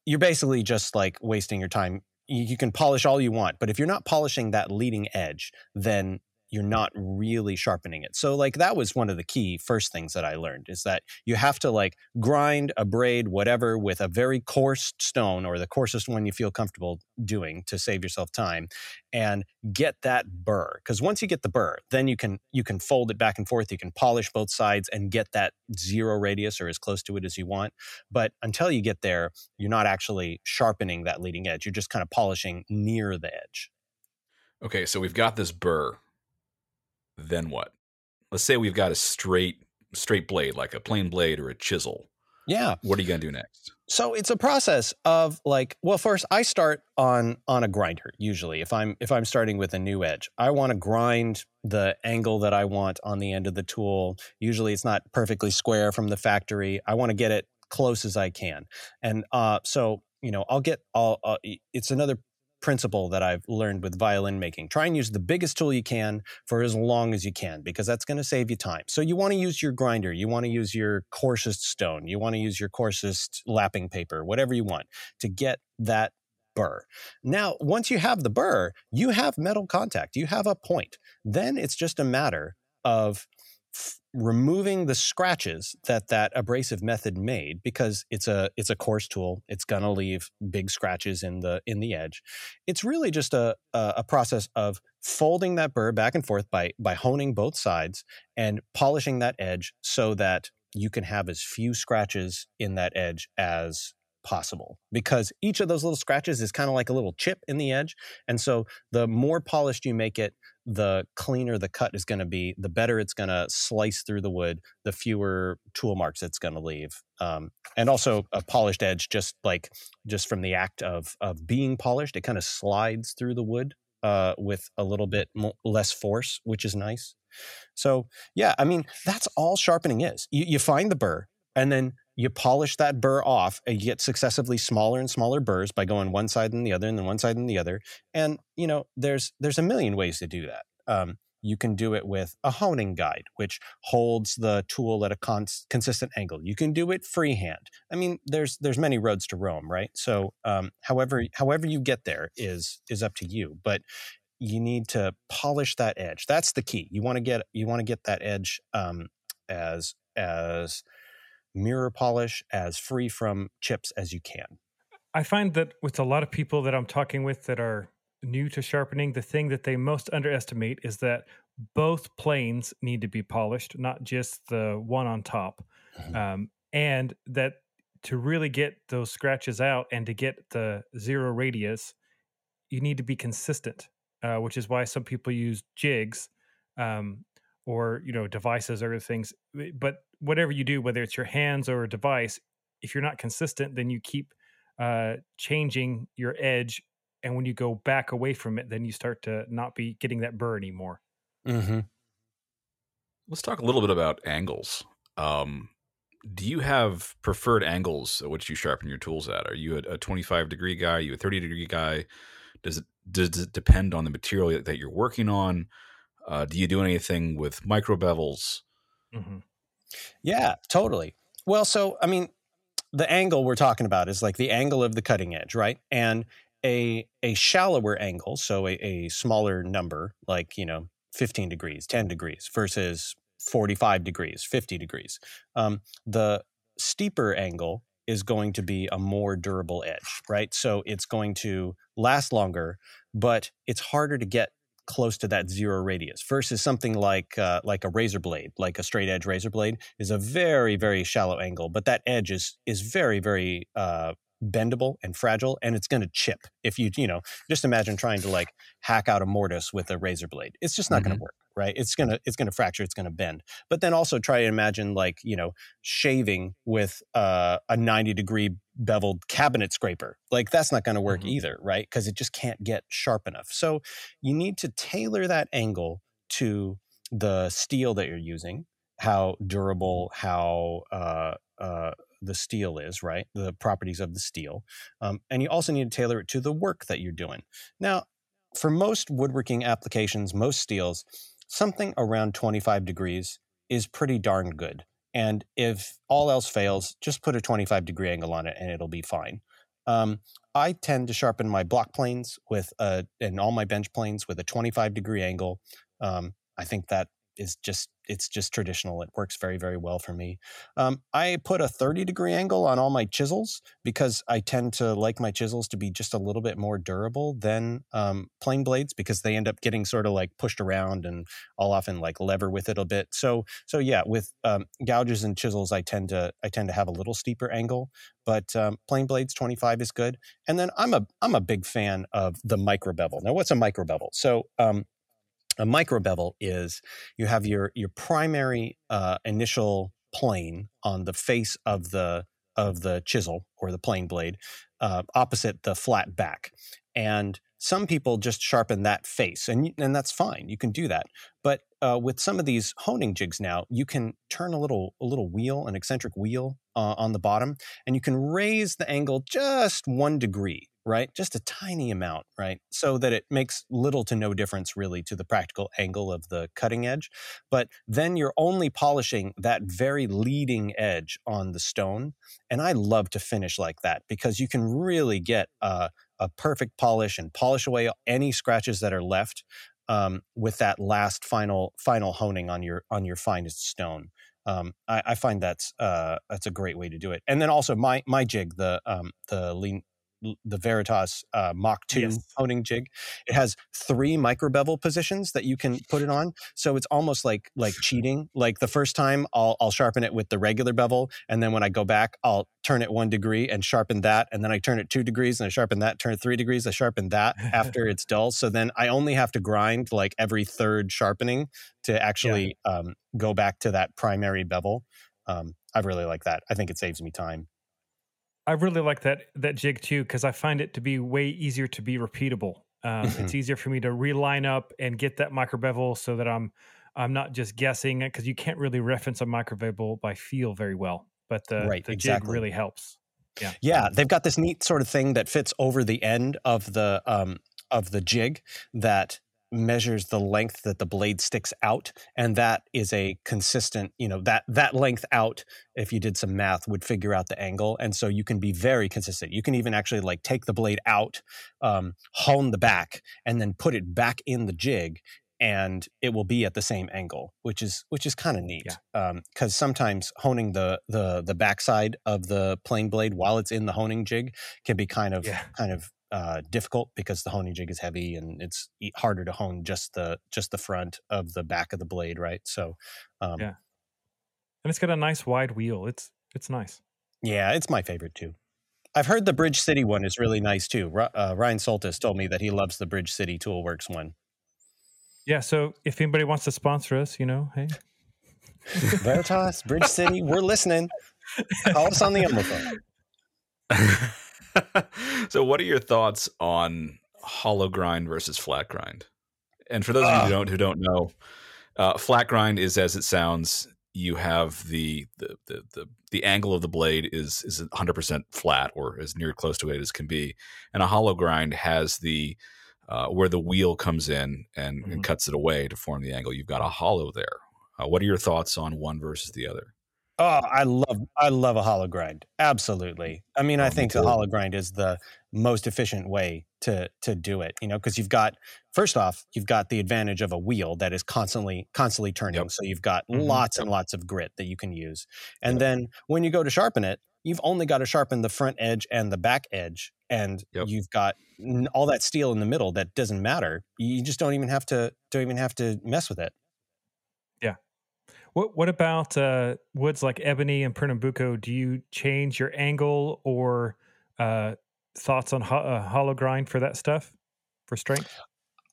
you're basically just like wasting your time. You, you can polish all you want, but if you're not polishing that leading edge, then you're not really sharpening it. So like that was one of the key first things that I learned is that you have to like grind, a braid whatever with a very coarse stone or the coarsest one you feel comfortable doing to save yourself time and get that burr. Because once you get the burr, then you can you can fold it back and forth, you can polish both sides and get that zero radius or as close to it as you want. But until you get there, you're not actually sharpening that leading edge. You're just kind of polishing near the edge. Okay, so we've got this burr. Then what? Let's say we've got a straight straight blade, like a plain blade or a chisel. Yeah. What are you gonna do next? So it's a process of like, well, first I start on on a grinder usually. If I'm if I'm starting with a new edge, I want to grind the angle that I want on the end of the tool. Usually it's not perfectly square from the factory. I want to get it close as I can. And uh, so you know, I'll get all. Uh, it's another principle that I've learned with violin making. Try and use the biggest tool you can for as long as you can because that's going to save you time. So you want to use your grinder, you want to use your coarsest stone, you want to use your coarsest lapping paper, whatever you want to get that burr. Now, once you have the burr, you have metal contact, you have a point. Then it's just a matter of removing the scratches that that abrasive method made because it's a it's a coarse tool it's going to leave big scratches in the in the edge. It's really just a, a, a process of folding that burr back and forth by by honing both sides and polishing that edge so that you can have as few scratches in that edge as possible because each of those little scratches is kind of like a little chip in the edge and so the more polished you make it the cleaner the cut is going to be, the better it's going to slice through the wood, the fewer tool marks it's going to leave. Um, and also a polished edge, just like just from the act of of being polished, it kind of slides through the wood uh, with a little bit mo- less force, which is nice. So yeah, I mean that's all sharpening is. You, you find the burr, and then you polish that burr off and you get successively smaller and smaller burrs by going one side and the other and then one side and the other. And you know there's there's a million ways to do that. Um, you can do it with a honing guide which holds the tool at a con- consistent angle. You can do it freehand. I mean there's there's many roads to rome right? So um, however however you get there is is up to you but you need to polish that edge. That's the key. You want to get you want to get that edge um, as as mirror polish as free from chips as you can. I find that with a lot of people that I'm talking with that are new to sharpening, the thing that they most underestimate is that both planes need to be polished, not just the one on top. Mm-hmm. Um, and that to really get those scratches out and to get the zero radius, you need to be consistent, uh, which is why some people use jigs um, or you know devices or things. But whatever you do, whether it's your hands or a device, if you're not consistent, then you keep uh, changing your edge. And when you go back away from it, then you start to not be getting that burr anymore. Mm-hmm. Let's talk a little bit about angles. Um, do you have preferred angles at which you sharpen your tools at? Are you a, a 25 degree guy? Are you a 30 degree guy? Does it does it depend on the material that you're working on? Uh, do you do anything with micro bevels? Mm-hmm. Yeah, totally. Well, so I mean, the angle we're talking about is like the angle of the cutting edge, right? And a a shallower angle, so a, a smaller number, like you know, 15 degrees, 10 degrees, versus 45 degrees, 50 degrees. Um, the steeper angle is going to be a more durable edge, right? So it's going to last longer, but it's harder to get close to that zero radius versus something like uh, like a razor blade, like a straight edge razor blade, is a very very shallow angle, but that edge is is very very uh, bendable and fragile and it's going to chip if you you know just imagine trying to like hack out a mortise with a razor blade it's just not mm-hmm. going to work right it's going to it's going to fracture it's going to bend but then also try to imagine like you know shaving with uh, a 90 degree beveled cabinet scraper like that's not going to work mm-hmm. either right because it just can't get sharp enough so you need to tailor that angle to the steel that you're using how durable how uh, uh, the steel is, right? The properties of the steel. Um, and you also need to tailor it to the work that you're doing. Now, for most woodworking applications, most steels, something around 25 degrees is pretty darn good. And if all else fails, just put a 25 degree angle on it and it'll be fine. Um, I tend to sharpen my block planes with a, and all my bench planes with a 25 degree angle Um, I think that is just it's just traditional. It works very very well for me. Um, I put a 30 degree angle on all my chisels because I tend to like my chisels to be just a little bit more durable than um, plane blades because they end up getting sort of like pushed around and I'll often like lever with it a bit. So so yeah, with um, gouges and chisels, I tend to I tend to have a little steeper angle, but um, plane blades 25 is good. And then I'm a I'm a big fan of the micro bevel. Now, what's a micro bevel? So um, a micro bevel is you have your your primary uh, initial plane on the face of the of the chisel or the plane blade uh, opposite the flat back. And some people just sharpen that face and and that's fine you can do that. But uh, with some of these honing jigs now you can turn a little a little wheel an eccentric wheel uh, on the bottom and you can raise the angle just one degree right? Just a tiny amount, right? So that it makes little to no difference really to the practical angle of the cutting edge. But then you're only polishing that very leading edge on the stone. And I love to finish like that because you can really get a, a perfect polish and polish away any scratches that are left um, with that last final final honing on your on your finest stone. Um, I, I, find that's uh, that's a great way to do it. And then also my my jig, the um, the lean the Veritas uh, Mach 2 yes. honing jig. It has three micro bevel positions that you can put it on. So it's almost like like cheating. Like the first time I'll I'll sharpen it with the regular bevel and then when I go back I'll turn it 1 degree and sharpen that and then I turn it 2 degrees and I sharpen that, turn it 3 degrees, I sharpen that after it's dull. So then I only have to grind like every third sharpening to actually yeah. um, go back to that primary bevel. Um, I really like that. I think it saves me time. I really like that that jig too because I find it to be way easier to be repeatable. Um, it's mm-hmm. easier for me to reline up and get that micro bevel so that I'm I'm not just guessing because you can't really reference a micro bevel by feel very well. But the, right, the exactly. jig really helps. Yeah, yeah, they've got this neat sort of thing that fits over the end of the um, of the jig that measures the length that the blade sticks out and that is a consistent you know that that length out if you did some math would figure out the angle and so you can be very consistent you can even actually like take the blade out um, hone the back and then put it back in the jig and it will be at the same angle which is which is kind of neat because yeah. um, sometimes honing the the the backside of the plane blade while it's in the honing jig can be kind of yeah. kind of uh, difficult because the honing jig is heavy and it's harder to hone just the just the front of the back of the blade, right? So, um, yeah, and it's got a nice wide wheel. It's it's nice. Yeah, it's my favorite too. I've heard the Bridge City one is really nice too. Uh, Ryan Soltis told me that he loves the Bridge City Toolworks one. Yeah, so if anybody wants to sponsor us, you know, hey, Veritas, Bridge City, we're listening. Call us on the Omo phone. so, what are your thoughts on hollow grind versus flat grind? And for those uh, of you who don't who don't know, uh, flat grind is as it sounds. You have the, the the the the, angle of the blade is is 100 percent flat or as near close to it as can be, and a hollow grind has the uh, where the wheel comes in and, mm-hmm. and, cuts it away to form the angle. You've got a hollow there. Uh, what are your thoughts on one versus the other? Oh, I love I love a hollow grind. Absolutely. I mean, oh, I think the hollow grind is the most efficient way to to do it. You know, because you've got first off, you've got the advantage of a wheel that is constantly constantly turning. Yep. So you've got mm-hmm. lots and lots of grit that you can use. And yep. then when you go to sharpen it, you've only got to sharpen the front edge and the back edge, and you've got all that steel in the middle that doesn't matter. You just don't even have to don't even have to mess with it. What what about uh, woods like ebony and Pernambuco? Do you change your angle or uh, thoughts on ho- uh, hollow grind for that stuff for strength?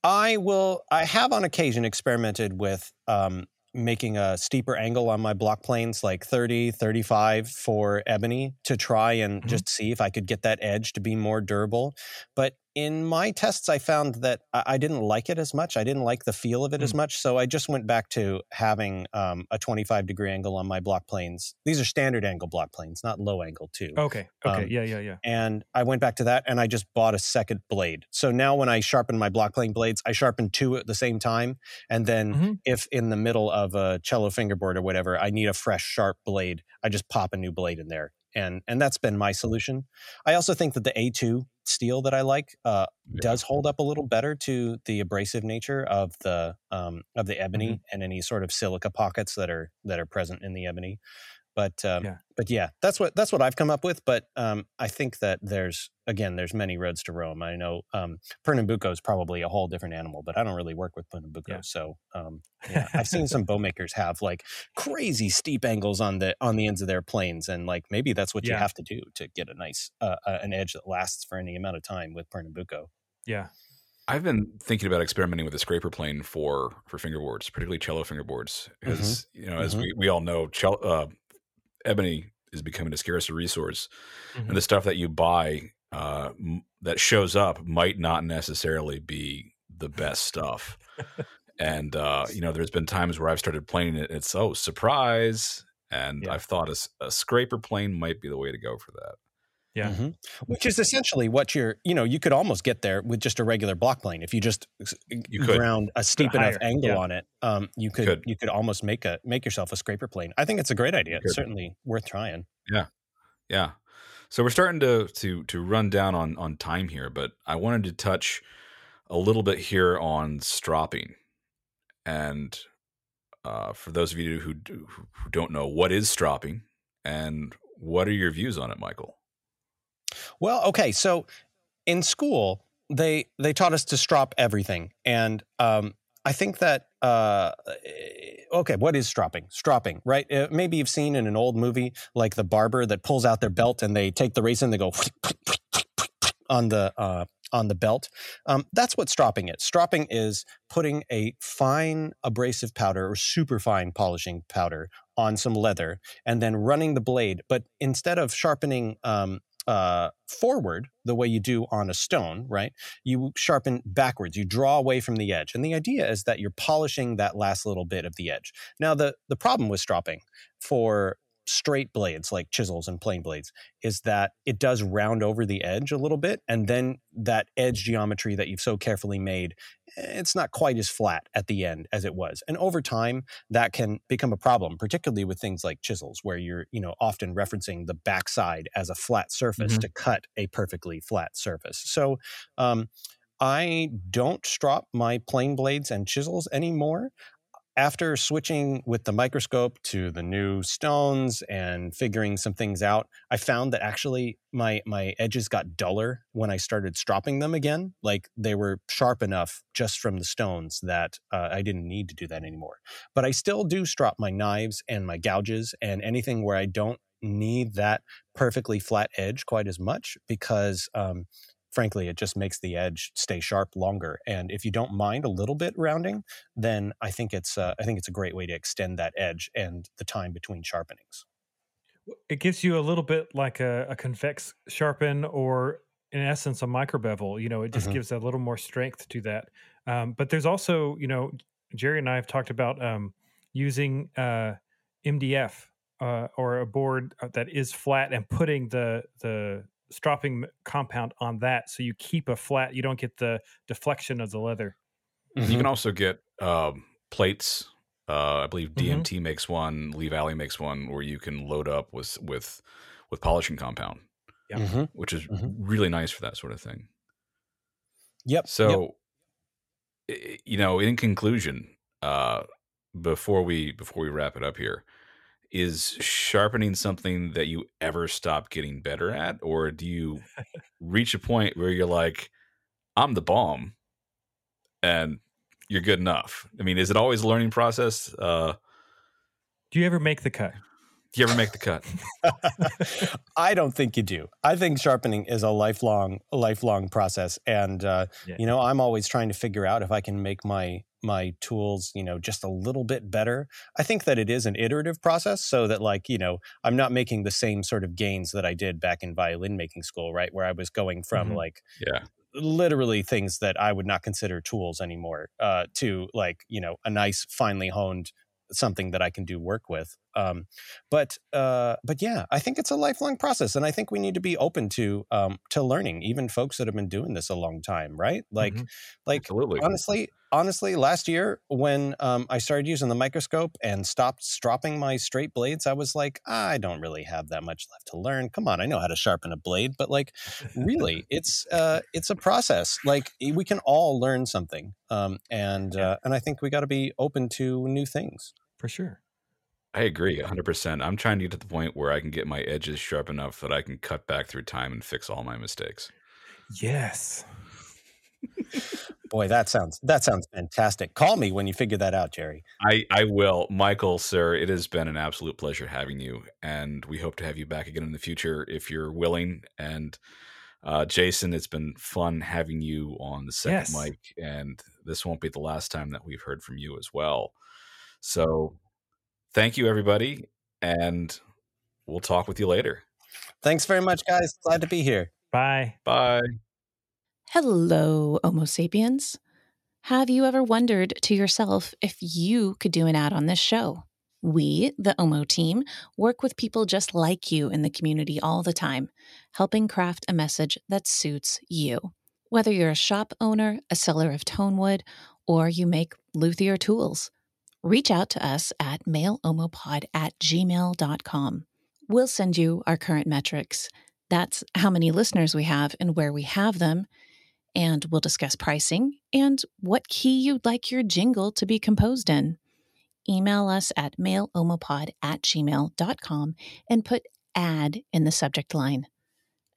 I will. I have on occasion experimented with um, making a steeper angle on my block planes, like 30, 35 for ebony, to try and mm-hmm. just see if I could get that edge to be more durable. But in my tests, I found that I didn't like it as much. I didn't like the feel of it mm. as much. So I just went back to having um, a 25 degree angle on my block planes. These are standard angle block planes, not low angle, too. Okay. Okay. Um, yeah. Yeah. Yeah. And I went back to that and I just bought a second blade. So now when I sharpen my block plane blades, I sharpen two at the same time. And then mm-hmm. if in the middle of a cello fingerboard or whatever, I need a fresh, sharp blade, I just pop a new blade in there and and that's been my solution. I also think that the A2 steel that I like uh, Yeah. does hold up a little better to the abrasive nature of the um, of the ebony Mm-hmm. and any sort of silica pockets that are that are present in the ebony. But um, Yeah. but yeah, that's what that's what I've come up with. But um, I think that there's again there's many roads to Rome. I know um, Pernambuco is probably a whole different animal, but I don't really work with Pernambuco, Yeah. so um, yeah, I've seen some bow makers have like crazy steep angles on the on the ends of their planes, and like maybe that's what you have to do to get a nice uh, uh, an edge that lasts for any amount of time with Pernambuco. Yeah. I've been thinking about experimenting with a scraper plane for for fingerboards, particularly cello fingerboards, because you know, as Mhm. we, we all know, cello, uh, ebony is becoming a scarcer resource, Mhm. and the stuff that you buy uh, m- that shows up might not necessarily be the best stuff. and uh, you know, there's been times where I've started playing it. It's oh surprise, and Yeah. I've thought a scraper plane might be the way to go for that. Yeah. Mhm. Which is essentially what you're, you know, you could almost get there with just a regular block plane if you just You could. ground a steep enough higher, angle yeah. on it. Um, you could, Could. you could almost make a make yourself a scraper plane. I think it's a great idea. could. Certainly worth trying. Yeah. Yeah. So we're starting to to to run down on on time here, but I wanted to touch a little bit here on stropping. And uh, for those of you who do, who don't know, what is stropping, and what are your views on it, Michael? Well, okay, so in school they they taught us to strop everything, and um, I think that uh, okay, what is stropping? Stropping, right? Uh, maybe you've seen in an old movie like the barber that pulls out their belt and they take the razor and they go on the uh, on the belt. Um, that's what stropping is. Stropping is putting a fine abrasive powder or super fine polishing powder on some leather and then running the blade. But instead of sharpening um, uh, forward the way you do on a stone, right? You sharpen backwards. You draw away from the edge, and the idea is that you're polishing that last little bit of the edge. Now, the the problem with stropping for straight blades like chisels and plane blades is that it does round over the edge a little bit and then that edge geometry that you've so carefully made it's not quite as flat at the end as it was and over time that can become a problem particularly with things like chisels where you're you know often referencing the backside as a flat surface Mhm. to cut a perfectly flat surface so um, i don't strop my plane blades and chisels anymore after switching with the microscope to the new stones and figuring some things out, I found that actually my my edges got duller when I started stropping them again. Like they were sharp enough just from the stones that uh, I didn't need to do that anymore. But I still do strop my knives and my gouges and anything where I don't need that perfectly flat edge quite as much because um, frankly it just makes the edge stay sharp longer and if you don't mind a little bit rounding then I think it's uh, I think it's a great way to extend that edge and the time between sharpenings. It gives you a little bit like a, a convex sharpen or in essence a micro bevel. You know, it just Mhm. gives a little more strength to that. Um, but there's also, you know, Jerry and I have talked about um, using uh, MDF uh, or a board uh, that is flat and putting the the stropping compound on that, so you keep a flat. You don't get the deflection of the leather. You can also get um, plates. Uh, I believe. DMT makes one. Lee Valley makes one where you can load up with with with polishing compound, Yeah. Mhm. which is Mhm. really nice for that sort of thing. Yep. yep. So, i- you know, in conclusion, uh, before we before we wrap it up here, is sharpening something that you ever stop getting better at, or do you reach a point where you're like, "I'm the bomb," and you're good enough? I mean, is it always a learning process? Uh, Do you ever make the cut? do you ever make the cut? I don't think you do. I think sharpening is a lifelong, lifelong process, and uh, Yeah. you know, I'm always trying to figure out if I can make my my tools, you know, just a little bit better. I think that it is an iterative process, so that like you know, I'm not making the same sort of gains that I did back in violin making school, right, where I was going from Mhm. like Yeah, literally things that I would not consider tools anymore uh, to like you know a nice finely honed something that I can do work with. Um, but uh, but yeah, I think it's a lifelong process, and I think we need to be open to um, to learning, even folks that have been doing this a long time, right? Like Mhm. like Absolutely. honestly honestly last year when um, i started using the microscope and stopped stropping my straight blades i was like i don't really have that much left to learn come on i know how to sharpen a blade but like really it's uh, it's a process like we can all learn something um, and uh, and i think we got to be open to new things For sure. I agree 100%. I'm trying to get to the point where I can get my edges sharp enough that I can cut back through time and fix all my mistakes. Yes. boy that sounds that sounds fantastic call me when you figure that out jerry I, I will. Michael, sir, it has been an absolute pleasure having you. And we hope to have you back again in the future if you're willing. And uh, Jason, it's been fun having you on the second Yes. mic. And this won't be the last time that we've heard from you as well. So thank you, everybody. And we'll talk with you later. thanks very much guys glad to be here Bye. Bye. Hello, Homo sapiens. Have you ever wondered to yourself if you could do an ad on this show? We, the Omo team, work with people just like you in the community all the time, helping craft a message that suits you. Whether you're a shop owner, a seller of tonewood, or you make luthier tools, reach out to us at mailomopod at gmail.com. We'll send you our current metrics. That's how many listeners we have and where we have them and we'll discuss pricing and what key you'd like your jingle to be composed in. Email us at mailomopod at gmail.com and put ad in the subject line.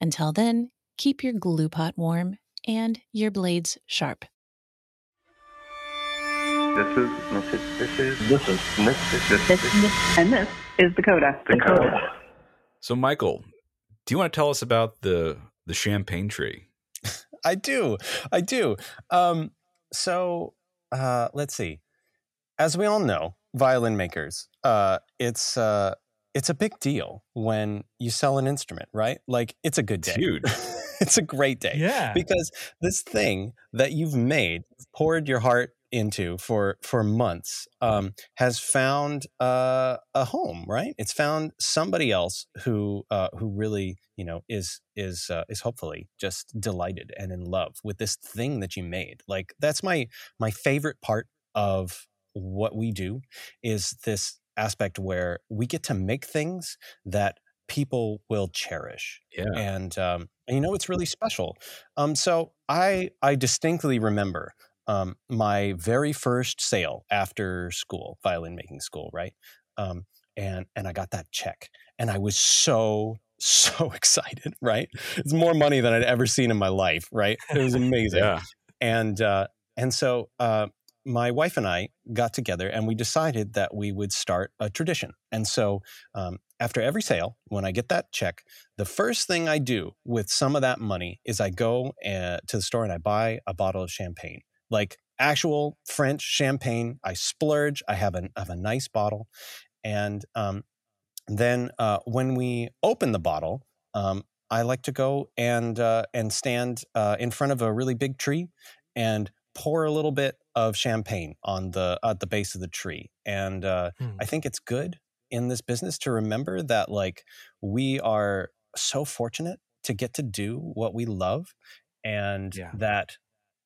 Until then, keep your glue pot warm and your blades sharp. This is this is this is this is this is this is And this is Dakota. Dakota. So, Michael, do you want to tell us about the the champagne tree? I do. I do. Um, so uh, let's see. As we all know, violin makers, uh, it's uh, it's a big deal when you sell an instrument, right? Like it's a good day. It's huge. it's a great day Yeah. because this thing that you've made, poured your heart into for for months, um, has found uh, a home. Right? It's found somebody else who uh, who really you know is is uh, is hopefully just delighted and in love with this thing that you made. Like that's my my favorite part of what we do is this aspect where we get to make things that people will cherish Yeah. and um, and you know it's really special. Um, so I I distinctly remember um, my very first sale after school, violin making school, right? Um, and and I got that check, and I was so so excited, right? It's more money than I'd ever seen in my life, right? It was amazing Yeah. and uh, and so uh, my wife and I got together and we decided that we would start a tradition. And so um, after every sale, when I get that check, the first thing I do with some of that money is I go uh, to the store and I buy a bottle of champagne, like actual French champagne. I splurge. I have a, I have a nice bottle, and um, then uh, when we open the bottle, um, I like to go and uh, and stand uh, in front of a really big tree and pour a little bit of champagne on the at the base of the tree. And uh, Hmm. I think it's good in this business to remember that like we are so fortunate to get to do what we love, and Yeah. that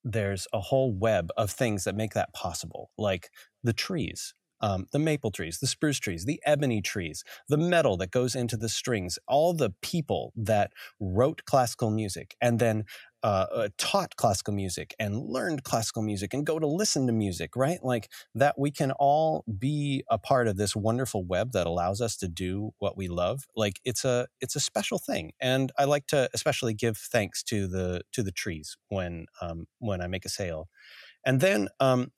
there's a whole web of things that make that possible, like the trees. Um, the maple trees, the spruce trees, the ebony trees, the metal that goes into the strings, all the people that wrote classical music and then uh, uh, taught classical music and learned classical music and go to listen to music, right? Like that we can all be a part of this wonderful web that allows us to do what we love. Like it's a it's a special thing, and I like to especially give thanks to the to the trees when um, when I make a sale, and then. Um,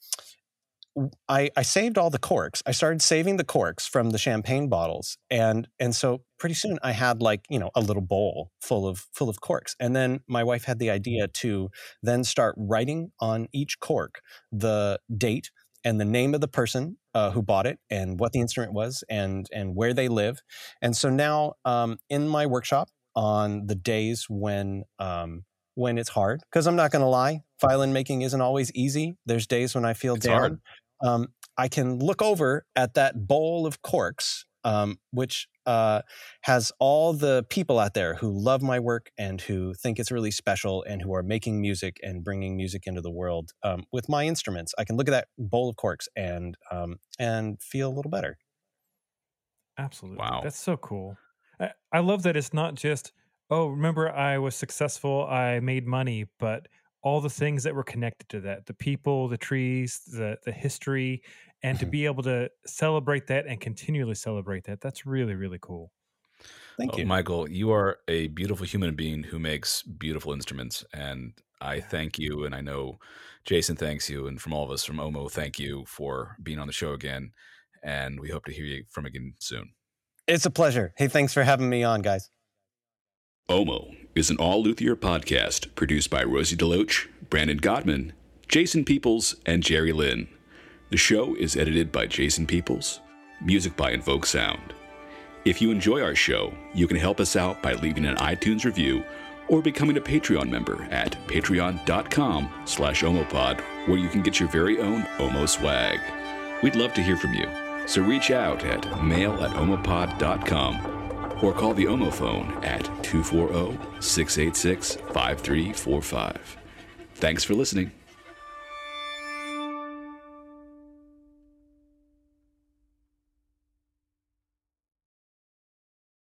I, I saved all the corks. I started saving the corks from the champagne bottles, and and so pretty soon I had like you know a little bowl full of full of corks. And then my wife had the idea to then start writing on each cork the date and the name of the person uh, who bought it and what the instrument was and and where they live. And so now um, in my workshop on the days when um, when it's hard, because I'm not going to lie, violin making isn't always easy. There's days when I feel It's down hard. Um, I can look over at that bowl of corks um, which uh, has all the people out there who love my work and who think it's really special and who are making music and bringing music into the world um, with my instruments. I can look at that bowl of corks and um, and feel a little better. Absolutely. Wow. That's so cool. I, I love that it's not just, oh, remember I was successful, I made money, but all the things that were connected to that the people, the trees, the, the history, and to mm-hmm. be able to celebrate that and continually celebrate that. That's really, really cool. Thank Oh, you. Michael. You are a beautiful human being who makes beautiful instruments, and I thank you. And I know Jason thanks you, and from all of us from Omo, thank you for being on the show again. And we hope to hear you from again soon. It's a pleasure. Hey, thanks for having me on, guys. Omo is an all luthier podcast produced by Rosie DeLoach, Brandon Godman, Jason Peoples, and Jerry Lynn. The show is edited by Jason Peoples, music by Invoke Sound. If you enjoy our show, you can help us out by leaving an iTunes review or becoming a Patreon member at patreon.com slash omopod, where you can get your very own Omo swag. We'd love to hear from you, so reach out at mail at omopod.com or call the Omo phone at 240 686 5345. Thanks for listening.